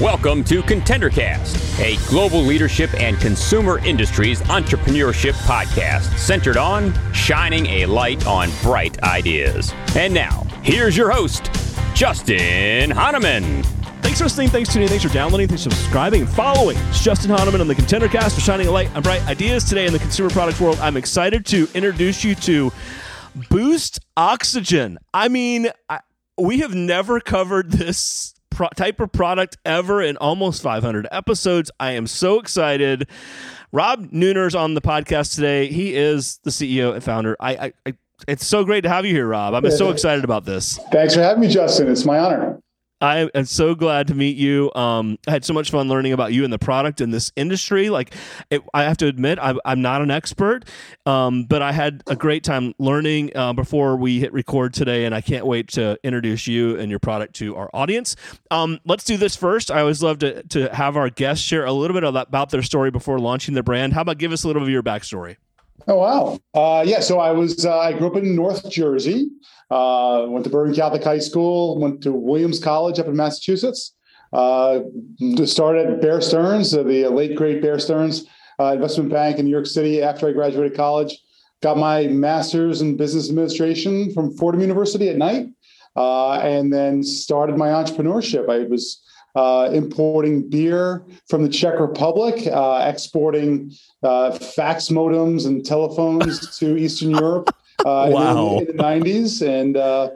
Welcome to ContenderCast, a global leadership and consumer industries entrepreneurship podcast centered on shining a light on bright ideas. And now, here's your host, Justin Hahnemann. Thanks for listening. Thanks for tuning in. Thanks for downloading. Thanks for subscribing and following. It's Justin Hahnemann on the ContenderCast for shining a light on bright ideas today in the consumer products world. I'm excited to introduce you to Boost Oxygen. I mean, I, we have never covered this pro- type of product ever in almost 500 episodes. I am so excited. Rob Neuner's on the podcast today. He is the CEO and founder. I, I, I it's so great to have you here, Rob. I'm so excited about this. Thanks for having me, Justin. It's my honor. I am so glad to meet you. Um, I had so much fun learning about you and the product in this industry. Like, it, I have to admit, I'm, I'm not an expert, um, but I had a great time learning uh, before we hit record today, and I can't wait to introduce you and your product to our audience. Um, let's do this first. I always love to, to have our guests share a little bit about their story before launching their brand. How about give us a little of your backstory? Oh wow! Uh, yeah, so I was uh, I grew up in North Jersey. Uh, went to Bergen Catholic High School. Went to Williams College up in Massachusetts. Uh, started at Bear Stearns, uh, the late great Bear Stearns uh, investment bank in New York City. After I graduated college, got my master's in business administration from Fordham University at night, and then started my entrepreneurship. I was uh, importing beer from the Czech Republic, uh, exporting uh, fax modems and telephones to Eastern Europe wow. in, the, in, the 90s. And uh,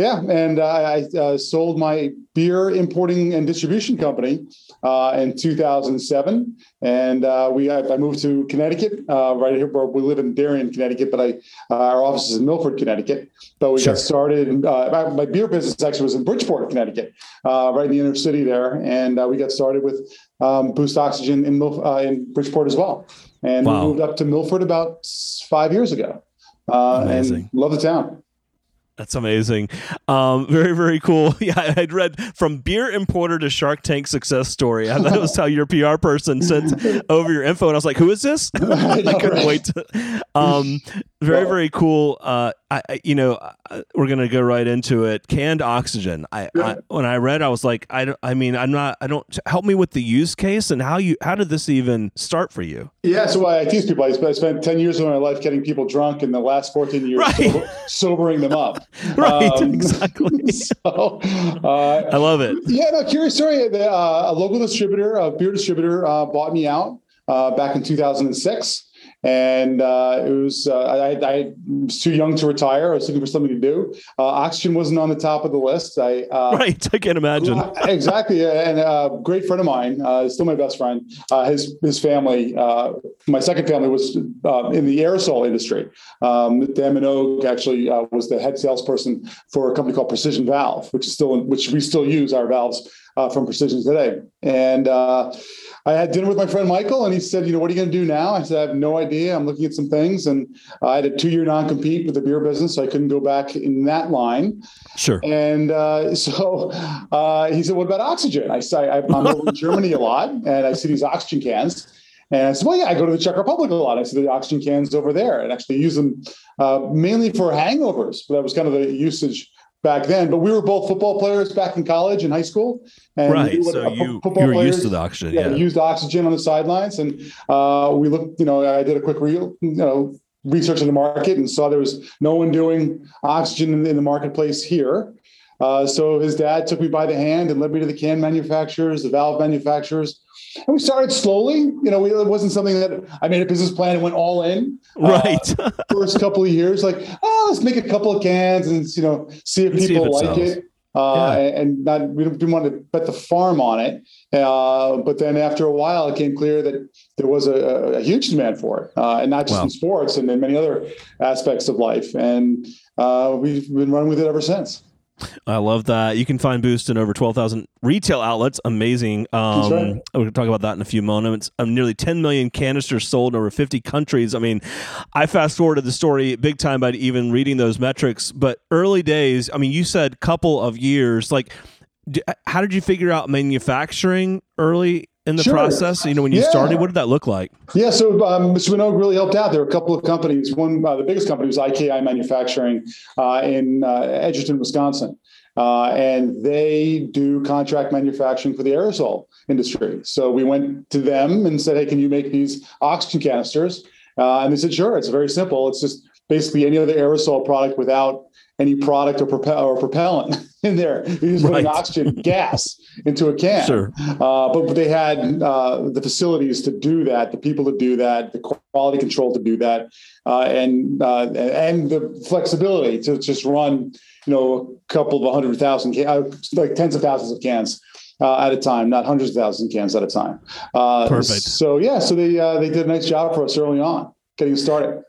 yeah, and I uh, sold my beer importing and distribution company uh, in 2007, and uh, we I, I, moved to Connecticut, uh, right here where we live in Darien, Connecticut, but I uh, our office is in Milford, Connecticut. But we sure. got started. Uh, my beer business actually was in Bridgeport, Connecticut, right in the inner city there, and we got started with um, Boost Oxygen in Milf- in Bridgeport as well, and wow. we moved up to Milford about five years ago uh, and love the town. That's amazing. Um, very, very cool. Yeah, I'd read from beer importer to Shark Tank success story. I thought it was how your PR person sent over your info, and I was like, "Who is this?" I, know, I couldn't right? wait to. Um, very, very cool. Uh, I, you know, uh, we're gonna go right into it. Canned oxygen. I, I, when I read, I was like, I, don't, I mean, I'm not. I don't. Help me with the use case and how you. How did this even start for you? Yeah, so I tease people. I spent ten years of my life getting people drunk, and the last fourteen years right. sobering them up. right, um, exactly. So, uh, I love it. Yeah, no, curious story. The, uh, a local distributor, a beer distributor, uh, bought me out uh, back in 2006 and uh, it was uh, I, I, was too young to retire. I was looking for something to do. Uh, oxygen wasn't on the top of the list. I uh, right, I can imagine exactly. And a great friend of mine, uh, still my best friend. Uh, his his family, my second family, was in the aerosol industry. Um, Dan Minogue actually was the head salesperson for a company called Precision Valve, which is still in, which we still use our valves from Precision today, and I had dinner with my friend Michael, and he said, "You know, what are you going to do now?" I said, "I have no idea. I'm looking at some things." And I had a two-year non-compete with the beer business, so I couldn't go back in that line. Sure. And uh, so uh, he said, "What about oxygen?" I said, "I'm over in Germany a lot, and I see these oxygen cans." And I said, well, yeah, I go to the Czech Republic a lot. I see the oxygen cans over there and actually use them uh, mainly for hangovers. That was kind of the usage back then. But we were both football players back in college and high school. And right. We so you, you were used to the oxygen. Yeah, yeah. Used oxygen on the sidelines. And uh, we looked, you know, I did a quick reel, you know, research in the market and saw there was no one doing oxygen in, in the marketplace here. Uh, so his dad took me by the hand and led me to the can manufacturers, the valve manufacturers. And we started slowly. You know, we, it wasn't something that I made a business plan and went all in. Uh, right. Uh, first couple of years, like, oh, let's make a couple of cans and you know see if people see if it like sells. it. Uh, yeah. and not we didn't want to bet the farm on it. Uh, but then after a while, it became clear that there was a, a huge demand for it, uh, and not just wow. in sports and in many other aspects of life. And uh, we've been running with it ever since. I love that. You can find Boost in over 12,000 retail outlets. Amazing. Um, right. We're going to talk about that in a few moments. Um, nearly 10 million canisters sold in over 50 countries. I mean, I fast forwarded the story big time by even reading those metrics. But early days, I mean, you said couple of years. Like, how did you figure out manufacturing early in the Sure. process? You know, when you Yeah. started, what did that look like? Yeah, so um, Mr. Minogue really helped out. There were a couple of companies. One, uh, the biggest company was IKI Manufacturing uh, in uh, Edgerton, Wisconsin. Uh, and they do contract manufacturing for the aerosol industry. So we went to them and said, hey, can you make these oxygen canisters? Uh, and they said, sure, it's very simple. It's just basically any other aerosol product without any product or, propel- or propellant in there. You're just putting oxygen gas into a can. Sure. Uh, but they had uh, the facilities to do that, the people to do that, the quality control to do that, uh, and uh, and the flexibility to just run, you know, a couple of hundred thousand, can- uh, like tens of thousands of cans. Uh, at a time, not hundreds of thousands of cans at a time. Uh, Perfect. So yeah, so they uh, they did a nice job for us early on, getting started.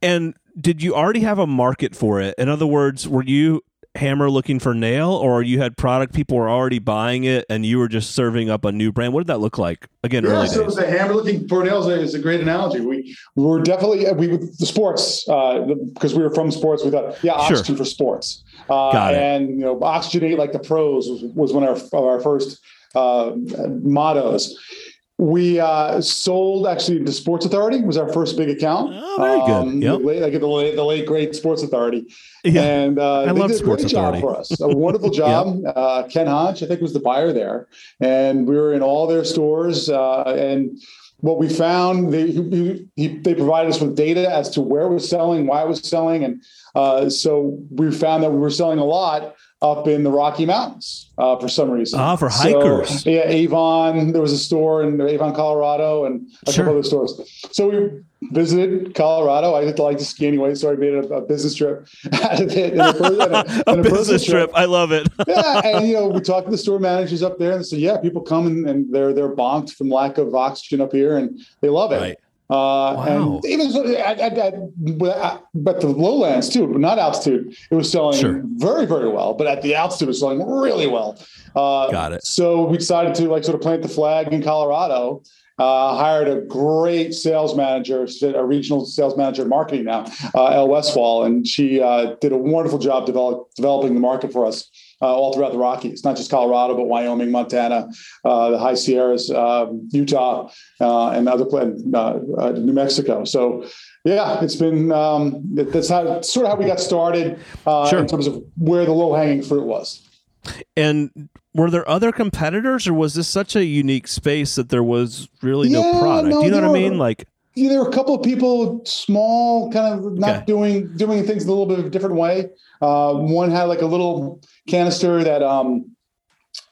And did you already have a market for it? In other words, were you Hammer looking for nail, or you had product people were already buying it, and you were just serving up a new brand? What did that look like? Again, Yeah, early so days. the hammer looking for nails is a great analogy. We, we were definitely we the sports because we were from sports. We thought, yeah, Sure. oxygen for sports, uh, Got it. and you know, oxygenate like the pros was, was one of our, of our first uh, mottos. We uh, sold actually the Sports Authority was our first big account. Oh, very good. Yep. the late, like the late, the late great Sports Authority. Yeah. And uh, I they love did a Sports great job Authority. for us. A wonderful job. uh, Ken Hodge, I think, was the buyer there, and we were in all their stores. Uh, and what we found, they he, he, they provided us with data as to where it was selling, why it was selling, and uh, so we found that we were selling a lot up in the Rocky Mountains uh, for some reason. Ah, for So, hikers. yeah, Avon. There was a store in Avon, Colorado, and a Sure. couple other stores. So we visited Colorado. I like to ski anyway, so I made a, a business trip out of it. a, a- a business personal trip. I love it. yeah, and you know, we talked to the store managers up there, and they said, "Yeah, people come and, and they're they're bonked from lack of oxygen up here, and they love it." Right. Uh, Wow. And even so, at, at, at, but the lowlands too, but not altitude, it was selling Sure. very, very well. But at the altitude, it was selling really well. Uh, Got it. So we decided to like sort of plant the flag in Colorado. Uh, hired a great sales manager, a regional sales manager in marketing now, uh, Westfall, and she uh, did a wonderful job develop, developing the market for us uh, all throughout the Rockies, not just Colorado, but Wyoming, Montana, uh, the High Sierras, um, Utah, uh, and other uh, uh, New Mexico. So, yeah, it's been um, that's how sort of how we got started uh, Sure. in terms of where the low hanging fruit was. And were there other competitors, or was this such a unique space that there was really no product? no, Do you know what I mean? Like, Yeah, there were a couple of people, small, kind of not Okay. doing doing things in a little bit of a different way. Uh, one had like a little canister that um,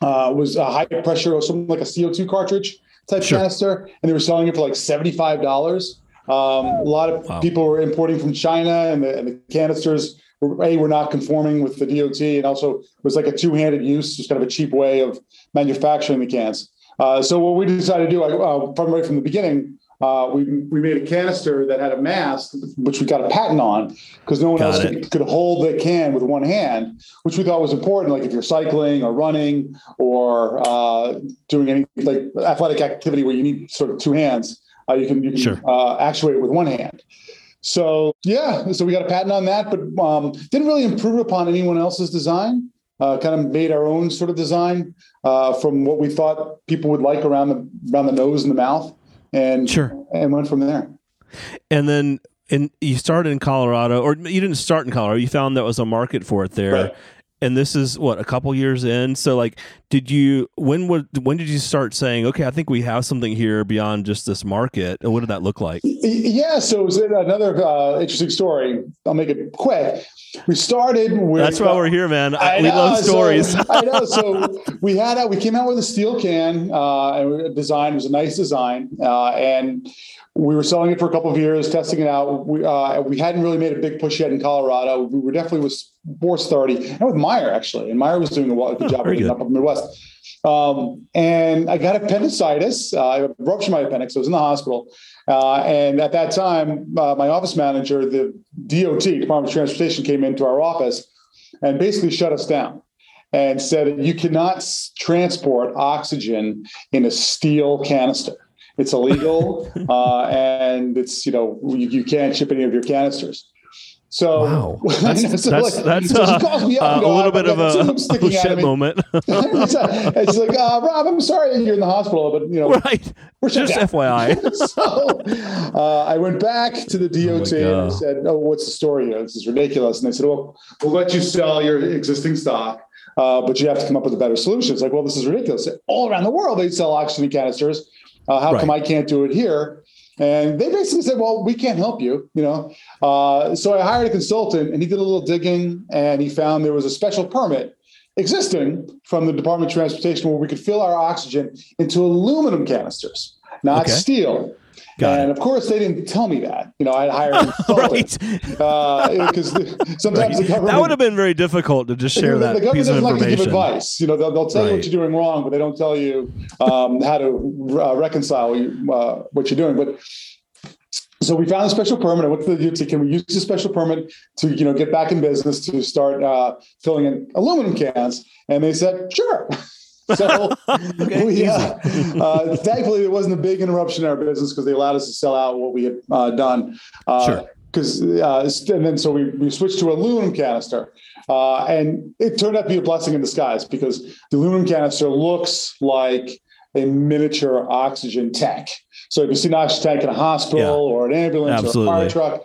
uh, was a high pressure or something like a CO two cartridge type Sure. canister, and they were selling it for like seventy five dollars. Um, a lot of Wow. people were importing from China, and the, and the canisters were a were not conforming with the DOT, and also it was like a two handed use, just kind of a cheap way of manufacturing the cans. Uh, so what we decided to do, uh, from right from the beginning, uh, we we made a canister that had a mask, which we got a patent on, because no one Got else could, could hold the can with one hand, which we thought was important. Like if you're cycling or running or uh, doing any like athletic activity where you need sort of two hands, uh, you can you can Sure. uh, actuate it with one hand. So yeah, so we got a patent on that, but um, didn't really improve upon anyone else's design. Uh, kind of made our own sort of design uh, from what we thought people would like around the around the nose and the mouth, and Sure. and went from there. and then and you started in Colorado, or you didn't start in Colorado. You found there was a market for it there. Right. And this is what a couple years in. So, like, did you when would when did you start saying, okay, I think we have something here beyond just this market? And what did that look like? Yeah, so it was another uh, interesting story. I'll make it quick. We started with That's why we're here, man. I, we know, love so- stories. I know. So we had a, we came out with a steel can uh, and design it was a nice design, uh, and we were selling it for a couple of years, testing it out. We uh, we hadn't really made a big push yet in Colorado. We were definitely with Sports Authority and with Meijer actually, and Meijer was doing a good Oh, job very with it good. up in the Midwest. Um, and I got appendicitis. Uh, I ruptured my appendix. I was in the hospital. Uh, and at that time, uh, my office manager, the DOT, Department of Transportation, came into our office and basically shut us down and said, You cannot transport oxygen in a steel canister. It's illegal, uh, and it's you know you, you can't ship any of your canisters. So wow, that's so that's, like- that's so uh, calls me up uh, a little "I've bit of a tube oh, sticking out of shit me." moment, and she's like, uh, Rob, I'm sorry you're in the hospital, but you know, right? we're Just down. FYI. so uh, I went back to the DOT and said, "Oh, what's the story here? This is ridiculous." And they said, "Well, we'll let you sell your existing stock, uh, but you have to come up with a better solution." It's like, "Well, this is ridiculous. All around the world, they sell oxygen canisters. Uh, how come I can't do it here?" And they basically said, "Well, we can't help you." You know, uh, so I hired a consultant, and he did a little digging, and he found there was a special permit existing from the Department of Transportation where we could fill our oxygen into aluminum canisters, not Okay. steel. Got and of course, they didn't tell me that. You know, I hired right. because sometimes the government That would have been very difficult to just share that the government piece doesn't like to give advice. You know, they'll, they'll tell you what you're doing wrong, but they don't tell you um, how to uh, reconcile you, uh, what you're doing. But so we found a special permit. I went to the. Can we use the special permit to, you know, get back in business to start uh, filling in aluminum cans? And they said, sure. So Okay, we, uh, uh, thankfully, there wasn't a big interruption in our business because they allowed us to sell out what we had uh, done. Uh, Sure. Because uh, and then so we, we switched to aluminum canister, uh, and it turned out to be a blessing in disguise because the aluminum canister looks like a miniature oxygen tank. So if you see an oxygen tank in a hospital Yeah. or an ambulance Absolutely. or a fire truck,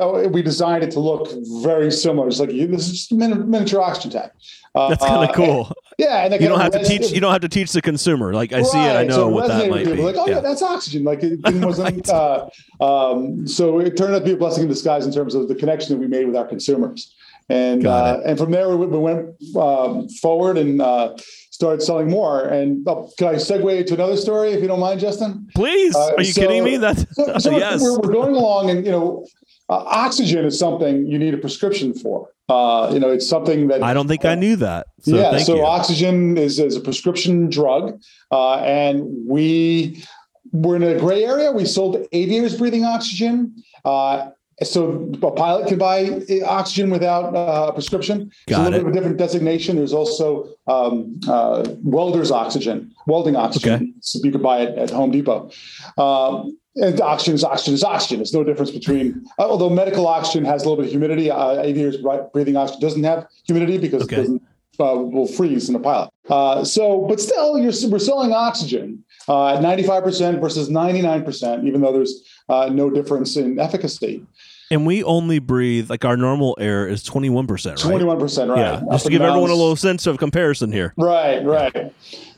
uh, we designed it to look very similar. It's like this is just a min- miniature oxygen tank. Uh, That's kind of cool. Yeah, and You don't have to teach. You don't have to teach the consumer. Like I see it, I know so it what that might with be. Like, oh yeah. yeah. that's oxygen. Like it, it wasn't. uh, um, so it turned out to be a blessing in disguise in terms of the connection that we made with our consumers. And uh, and from there we, we went um, forward and uh, started selling more. And oh, can I segue to another story if you don't mind, Justin? Please, Uh, are you so- kidding me? That's So, so yes. we're, we're going along, and you know, uh, oxygen is something you need a prescription for. Uh, you know, it's something that I don't think I knew that. So yeah, so you. oxygen is, is a prescription drug, uh, and we were in a gray area. We sold aviators breathing oxygen. Uh, so a pilot can buy oxygen without uh, a prescription. It's a Got little it. bit of a different designation. There's also um, uh, welder's oxygen, welding oxygen. Okay. So you could buy it at Home Depot. Um, and oxygen is oxygen is oxygen. There's no difference between, uh, although medical oxygen has a little bit of humidity, uh, aviators breathing oxygen doesn't have humidity because Okay. it doesn't uh, will freeze in a pilot. Uh, so, but still, you're, we're selling oxygen uh, at 95% versus 99%, even though there's uh, no difference in efficacy. and we only breathe like our normal air is twenty one percent, right? 21%, right? Yeah, Up just to give everyone a little sense of comparison here. Right, right.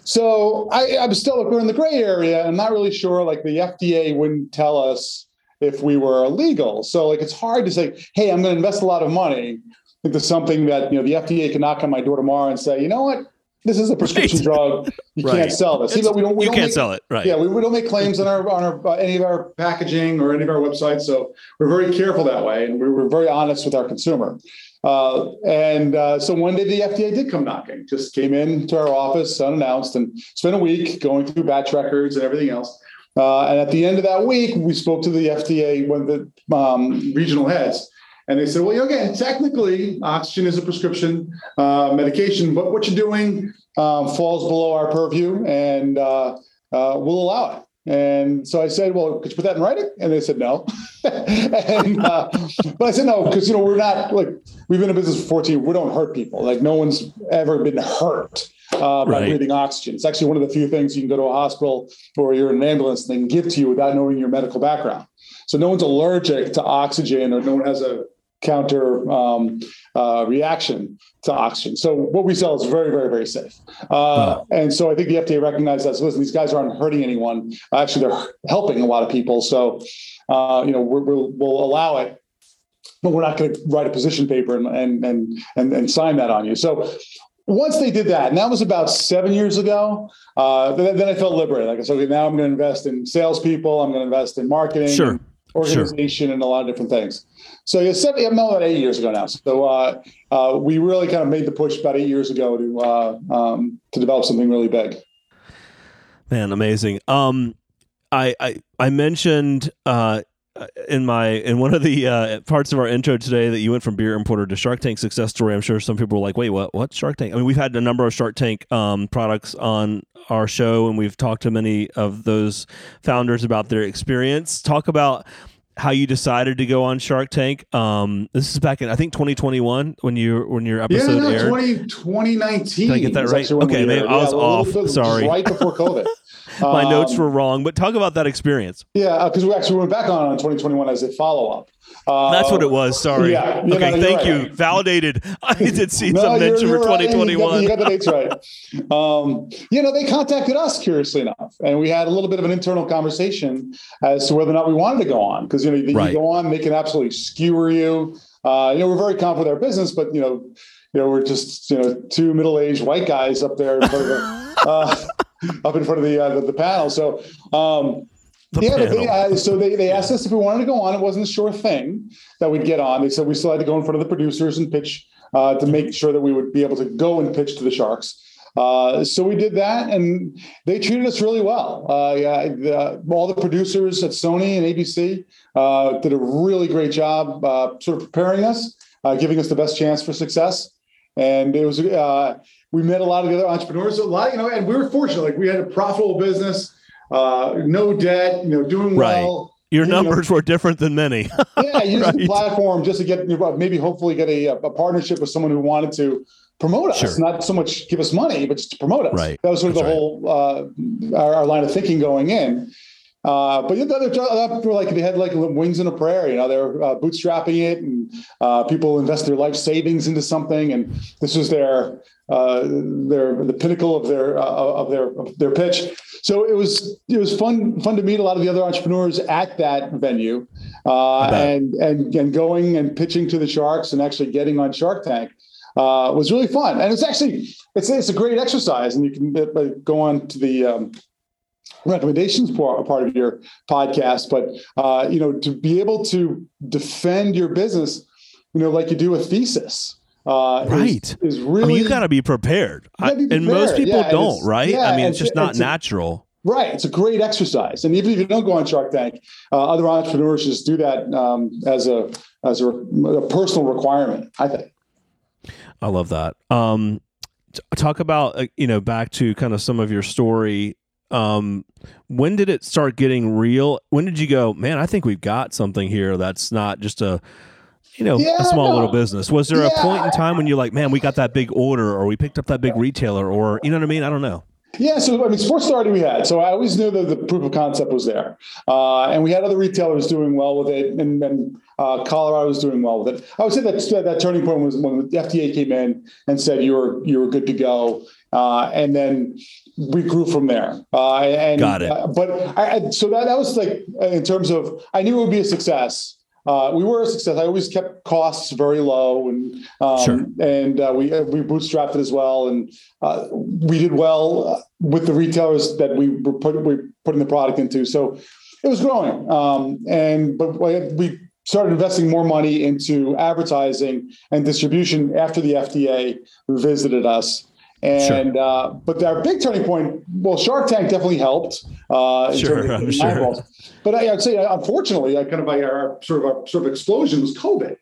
So I, I'm still like we're in the gray area. I'm not really sure. Like the FDA wouldn't tell us if we were illegal. So like it's hard to say, hey, I'm going to invest a lot of money into something that you know the FDA can knock on my door tomorrow and say, you know what, this is a prescription Right. drug. You Right. can't sell this. It's- we don't, we you don't can't make- sell it, right? Yeah, we, we don't make claims on our on our uh, any of our packaging or any of our websites. So we're very careful that way, and we we're very honest with our consumer. Uh, and uh, so one day the FDA did come knocking, just came into our office unannounced and spent a week going through batch records and everything else. Uh, and at the end of that week, we spoke to the FDA, one of the um, regional heads, and they said, "Well, again, technically, oxygen is a prescription uh, medication, but what you're doing um, falls below our purview, and uh, uh, we'll allow it." And so I said, "Well, could you put that in writing?" And they said, "No." and uh, but I said, "No," because you know we're not like we've been in business for 14. We don't hurt people. Like no one's ever been hurt uh, by Right. breathing oxygen. It's actually one of the few things you can go to a hospital or you're in an ambulance and they can give to you without knowing your medical background. So no one's allergic to oxygen or no one has a counter um, uh, reaction to oxygen. So what we sell is very, very, very safe. Uh, And so I think the FDA recognized that. So listen, these guys aren't hurting anyone. Actually, they're helping a lot of people. So, uh, you know, we're, we'll, we'll allow it, but we're not going to write a position paper and, and, and, and, and sign that on you. So once they did that, and that was about seven years ago, uh, then, then I felt liberated. Like I said, okay, now I'm going to invest in salespeople. I'm going to invest in marketing, Sure. And organization, and a lot of different things. So you seven, yeah, no, about eight years ago now. So uh, uh, we really kind of made the push about eight years ago to uh, um, to develop something really big. Man, amazing. Um, I I I mentioned uh in my in one of the uh, parts of our intro today that you went from beer importer to Shark Tank success story. I'm sure some people were like, "Wait, what? What Shark Tank?" I mean, we've had a number of Shark Tank um, products on our show, and we've talked to many of those founders about their experience. Talk about how you decided to go on Shark Tank. Um, this is back in I think 2021 when you when your episode yeah, no, aired. 20, 2019. Did I get that right? Okay. I was little off. Sorry. Right before COVID. My notes Um, were wrong, but talk about that experience. Yeah, because we actually went back on in 2021 as a follow up. Uh, That's what it was. Sorry. yeah, okay, no, thank right. you. Validated. I did see No, some mention for right. You got- 2021. You got, the dates right. Um, you know, they contacted us curiously enough, and we had a little bit of an internal conversation as to whether or not we wanted to go on. Because you know, you Right. go on, they can absolutely skewer you. Uh, you know, we're very confident with our business, but you know, you know, we're just you know two middle aged white guys up there in front of the, uh, up in front of the uh, the, the panel. So. Um, The yeah, but they, uh, so they, they asked us if we wanted to go on. It wasn't a sure thing that we'd get on. They said we still had to go in front of the producers and pitch uh, to make sure that we would be able to go and pitch to the Sharks. Uh, so we did that, and they treated us really well. Uh, yeah, the, all the producers at Sony and ABC uh, did a really great job, uh, sort of preparing us, uh, giving us the best chance for success. And it was uh, we met a lot of the other entrepreneurs, a lot, you know, and we were fortunate. Like we had a profitable business, uh, no debt, you know, doing Right. well. Your you know, numbers were different than many. yeah, use the platform just to get maybe hopefully get a, a partnership with someone who wanted to promote us, Sure. not so much give us money, but just to promote us. Right. That was sort of That's the right. whole uh, our, our line of thinking going in. Uh, but the other were like they had like wings in a prayer, you know, they're uh, bootstrapping it, and uh, people invest their life savings into something, and this was their uh, their the pinnacle of their uh, of their of their pitch. So it was it was fun fun to meet a lot of the other entrepreneurs at that venue, uh, and and and going and pitching to the sharks and actually getting on Shark Tank uh, was really fun. And it's actually it's it's a great exercise, and you can uh, go on to the um, recommendations part, part of your podcast. But uh, you know, to be able to defend your business, you know, like you do a thesis. Uh, Right. is, I really mean, you got to be prepared. Be I- and most people Yeah, don't, right? yeah, I mean, it's just not it's a- natural. Right. It's a great exercise. And even if you don't go on Shark Tank, uh, other entrepreneurs just do that um, as a as a, a personal requirement, I think. I love that. Um, t- talk about uh, you know back to kind of some of your story. Um, when did it start getting real? When did you go, man? I think we've got something here that's not just a you know Yeah, a small no. little business. Was there a point in time when you're like, man, we got that big order, or we picked up that big retailer, or you know what I mean? I don't know. Yeah, so I mean, Sports Authority we had, so I always knew that the proof of concept was there, uh, and we had other retailers doing well with it, and, and uh, Colorado was doing well with it. I would say that that, turning point was when the FDA came in and said you were you were good to go, uh, and then we grew from there. Uh, and Got it. uh, but I, I, so that that was like in terms of I knew it would be a success. Uh, we were a success. I always kept costs very low, and um, Sure. and uh, we uh, we bootstrapped it as well, and uh, we did well uh, with the retailers that we were put, we putting the product into. So it was growing, um, and but we started investing more money into advertising and distribution after the FDA visited us. And uh, but our big turning point, well, Shark Tank definitely helped. Uh, Sure, I'm sure. eyeballs. But I, I'd say, unfortunately, I kind of our sort of our sort of explosion was COVID.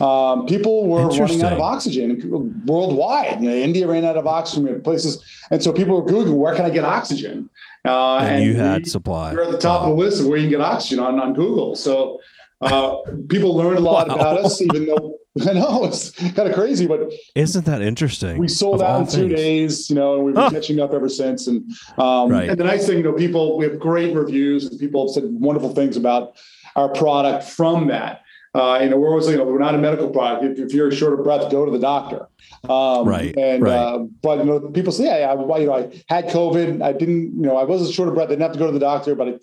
Um, people were running out of oxygen worldwide. You know, India ran out of oxygen. We places, and so people were googling where can I get oxygen. Uh, And, you we- had supply. we're at the top of the list of where you can get oxygen on, on Google. So uh, people learned a lot Wow. about us, even though I know it's kind of crazy, but Isn't that interesting? we sold out in two things. days, you know, and we've been catching up ever since. And um, Right. and the nice thing, you know, people we have great reviews and people have said wonderful things about our product from that. Uh, you know, we're always you know we're not a medical product. If, if you're short of breath, go to the doctor. Um, Right, And right. Uh, but you know, people say, yeah, I, you know, I had COVID. I didn't, you know, I wasn't short of breath. I didn't have to go to the doctor, but I,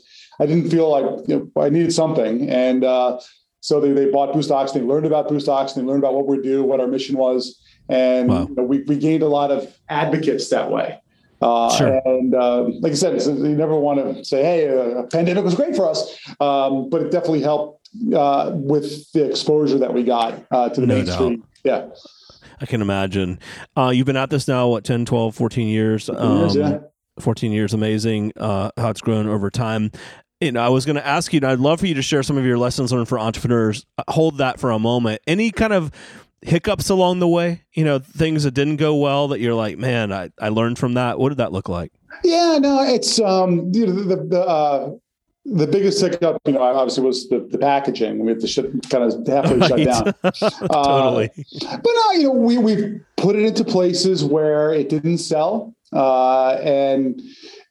I didn't feel like you know, I needed something. And uh, so they, they bought Boost Oxygen. They learned about Boost Oxygen. They learned about what we do, what our mission was, and Wow. you know, we we gained a lot of advocates that way. Uh, Sure. And uh, like I said, you never want to say, "Hey, a pandemic was great for us," um, but it definitely helped uh, with the exposure that we got uh, to the No mainstream. Yeah, I can imagine. Uh, you've been at this now, what, 10, 12, 14 years? Years, Um, yeah. 14 years, amazing uh, how it's grown over time. You know, I was going to ask you, and I'd love for you to share some of your lessons learned for entrepreneurs. Uh, Hold that for a moment. Any kind of hiccups along the way? You know, things that didn't go well that you're like, man, I, I learned from that. What did that look like? Yeah, no, it's um, you know, the the uh, the biggest hiccup, you know, obviously was the, the packaging. We have to shut, kind of halfway right. shut down. totally. Uh, but now, you know, we we put it into places where it didn't sell, uh, and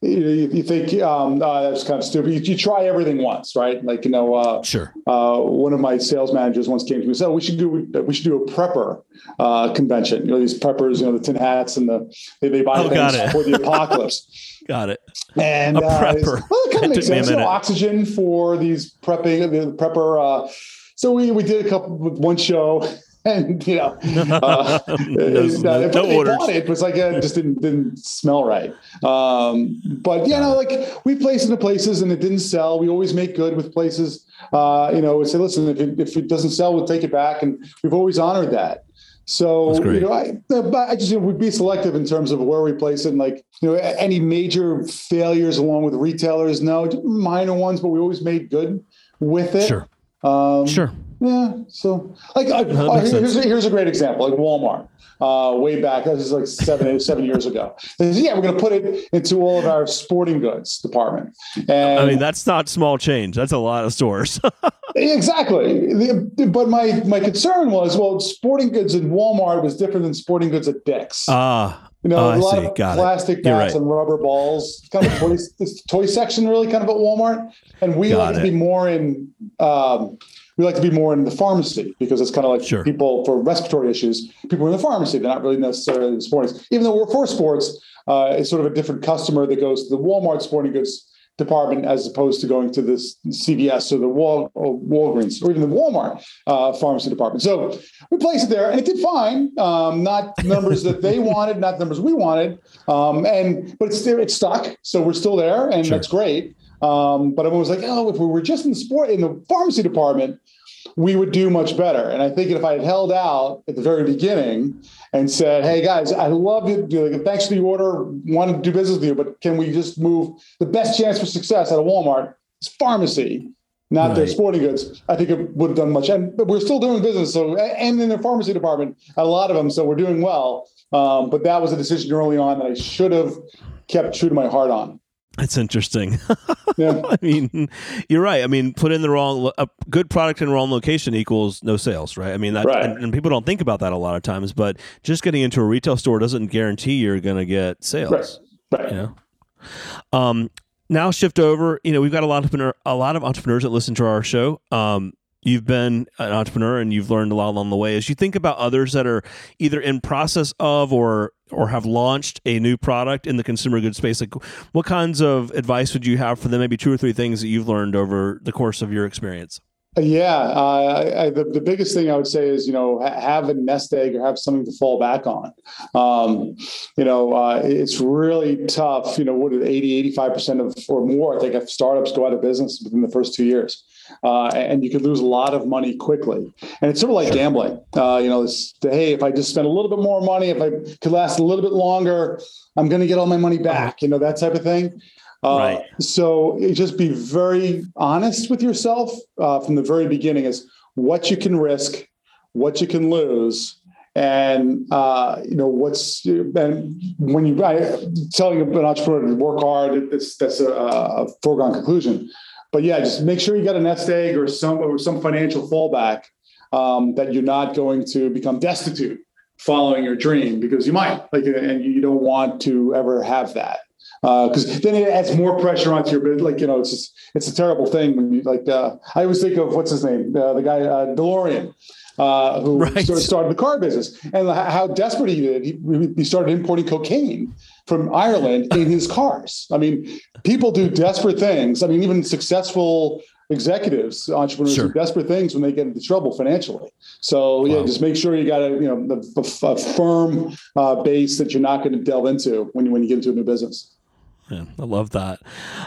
you, know, you, you think um, uh, that's kind of stupid. You, you, try everything once, right? Like you know, uh, sure. Uh, one of my sales managers once came to me and said, oh, "We should do we should do a prepper uh, convention. You know, these preppers, you know, the tin hats and the they, they buy oh, things for the apocalypse." Got it. And a uh, prepper. well, it kind of makes sense. You know, oxygen for these prepping the prepper. Uh, so we we did a couple one show. And you know, uh, no, no, no orders. It, it was like it just didn't didn't smell right. Um, but you know, like we place into places and it didn't sell. We always make good with places. Uh, you know, we say, listen, if it, if it doesn't sell, we'll take it back, and we've always honored that. So you know, I, I just you know, would be selective in terms of where we place it. And like you know, any major failures along with retailers, no, minor ones, but we always made good with it. Sure. Um, sure. Yeah. So like, I, uh, here's, a, here's a great example, like Walmart. Uh, way back, this is like seven, eight, seven years ago. Says, yeah, we're going to put it into all of our sporting goods department. And I mean, that's not small change. That's a lot of stores. exactly. But my my concern was, well, sporting goods in Walmart was different than sporting goods at Dick's. Ah. Uh, you know, oh, a lot of Got plastic bats right. and rubber balls. Kind of toy, this toy section, really, kind of at Walmart. And we Got like it. to be more in. Um, we like to be more in the pharmacy because it's kind of like sure. people for respiratory issues. People in the pharmacy, they're not really necessarily in sports. Even though we're for sports, uh, it's sort of a different customer that goes to the Walmart sporting goods department as opposed to going to this CVS or the Wal or Walgreens or even the Walmart uh, pharmacy department. So we placed it there, and it did fine. Um, not numbers that they wanted, not numbers we wanted, um, and but it's still it's stuck. So we're still there, and sure. that's great. Um, but everyone was like, "Oh, if we were just in the sport in the pharmacy department, we would do much better." And I think if I had held out at the very beginning and said, "Hey guys, I love you. Thanks for the order. Want to do business with you, but can we just move the best chance for success at a Walmart is pharmacy." Not right. their sporting goods. I think it would have done much, and but we're still doing business. So, and in their pharmacy department, a lot of them. So we're doing well. Um, but that was a decision early on that I should have kept true to my heart on. That's interesting. Yeah. I mean, you're right. I mean, put in the wrong, a good product in the wrong location equals no sales, right? I mean, that, right. and, and, people don't think about that a lot of times, but just getting into a retail store doesn't guarantee you're going to get sales. Right. right. You know? Um, now shift over. You know, we've got a lot of a lot of entrepreneurs that listen to our show. Um, you've been an entrepreneur and you've learned a lot along the way. As you think about others that are either in process of or or have launched a new product in the consumer goods space, like what kinds of advice would you have for them? Maybe two or three things that you've learned over the course of your experience. Yeah, uh, I, the, the biggest thing I would say is, you know, have a nest egg or have something to fall back on. Um, you know, uh, it's really tough. You know, what 80, 85% of or more, I think, if startups go out of business within the first two years. Uh, and you could lose a lot of money quickly. And it's sort of like gambling. Uh, you know, this, hey, if I just spend a little bit more money, if I could last a little bit longer, I'm going to get all my money back. You know, that type of thing. Uh, right. So just be very honest with yourself uh, from the very beginning is what you can risk, what you can lose, and uh, you know what's and when you I, telling an entrepreneur to work hard, that's that's a, a, foregone conclusion. But yeah, just make sure you got a nest egg or some or some financial fallback um, that you're not going to become destitute following your dream because you might like and you don't want to ever have that because uh, then it adds more pressure onto your bid. Like you know, it's just it's a terrible thing when you like. Uh, I always think of what's his name, uh, the guy uh, DeLorean. Uh, who right. sort of started the car business and how desperate he did. He, he started importing cocaine from Ireland in his cars. I mean, people do desperate things. I mean, even successful executives, entrepreneurs sure. do desperate things when they get into trouble financially. So wow. yeah, just make sure you got a you know a, a firm uh, base that you're not going to delve into when you when you get into a new business. I love that.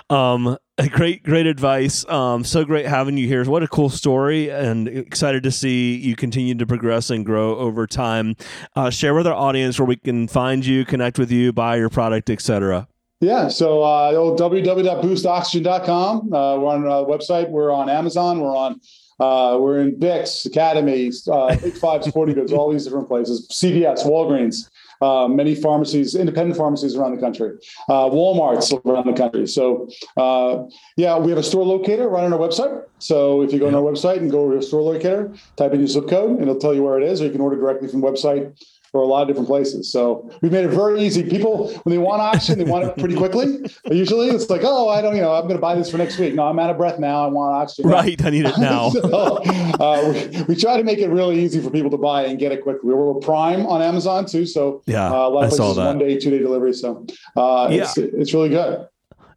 Um, great, great advice. Um, so great having you here. What a cool story, and excited to see you continue to progress and grow over time. Uh, share with our audience where we can find you, connect with you, buy your product, etc. Yeah, so uh, www.boostoxygen.com. Uh, we're on our website. We're on Amazon. We're on. Uh, we're in Bix Academy, uh, Big Five Sporting Goods, all these different places. CVS, Walgreens. Uh, many pharmacies, independent pharmacies around the country, uh, Walmart's around the country. So, uh, yeah, we have a store locator right on our website. So if you go on our website and go to store locator, type in your zip code, and it'll tell you where it is, or you can order directly from the website for a lot of different places. So we've made it very easy. People, when they want oxygen, they want it pretty quickly. But Usually it's like, oh, I don't, you know, I'm going to buy this for next week. No, I'm out of breath now. I want oxygen. Right. I need it now. so, uh, we, we, try to make it really easy for people to buy and get it quickly. We're, we're Prime on Amazon too. So yeah, uh, a lot of places one day, two day delivery. So uh, yeah. it's, it's really good.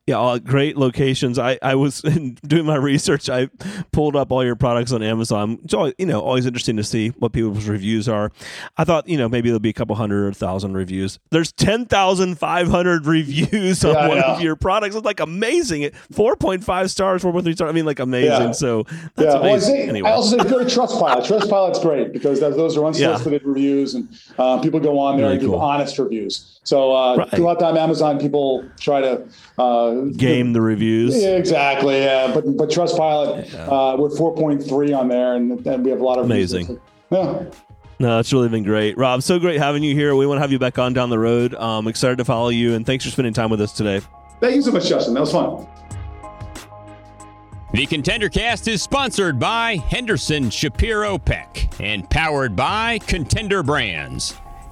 Yeah, all great locations. I, I was doing my research. I pulled up all your products on Amazon. It's always, you know, always interesting to see what people's reviews are. I thought, you know, maybe there'll be a couple hundred or thousand reviews. There's 10,500 reviews on yeah, one of your products. It's like amazing. 4.5 stars, 4.3 stars. I mean, like amazing. Yeah. So that's yeah. amazing. Well, I, say, anyway. I also say go to Trustpilot. Trustpilot's great because those are unsolicited yeah. reviews and uh, people go on there and give honest reviews. So uh, right. a lot of time Amazon people try to uh, game the reviews. Yeah, exactly. Yeah, but but Trustpilot, yeah. uh, we're four point three on there, and, and we have a lot of amazing. Yeah. No, it's really been great, Rob. So great having you here. We want to have you back on down the road. Um, excited to follow you, and thanks for spending time with us today. Thank you so much, Justin. That was fun. The Contender Cast is sponsored by Henderson Shapiro Peck and powered by Contender Brands.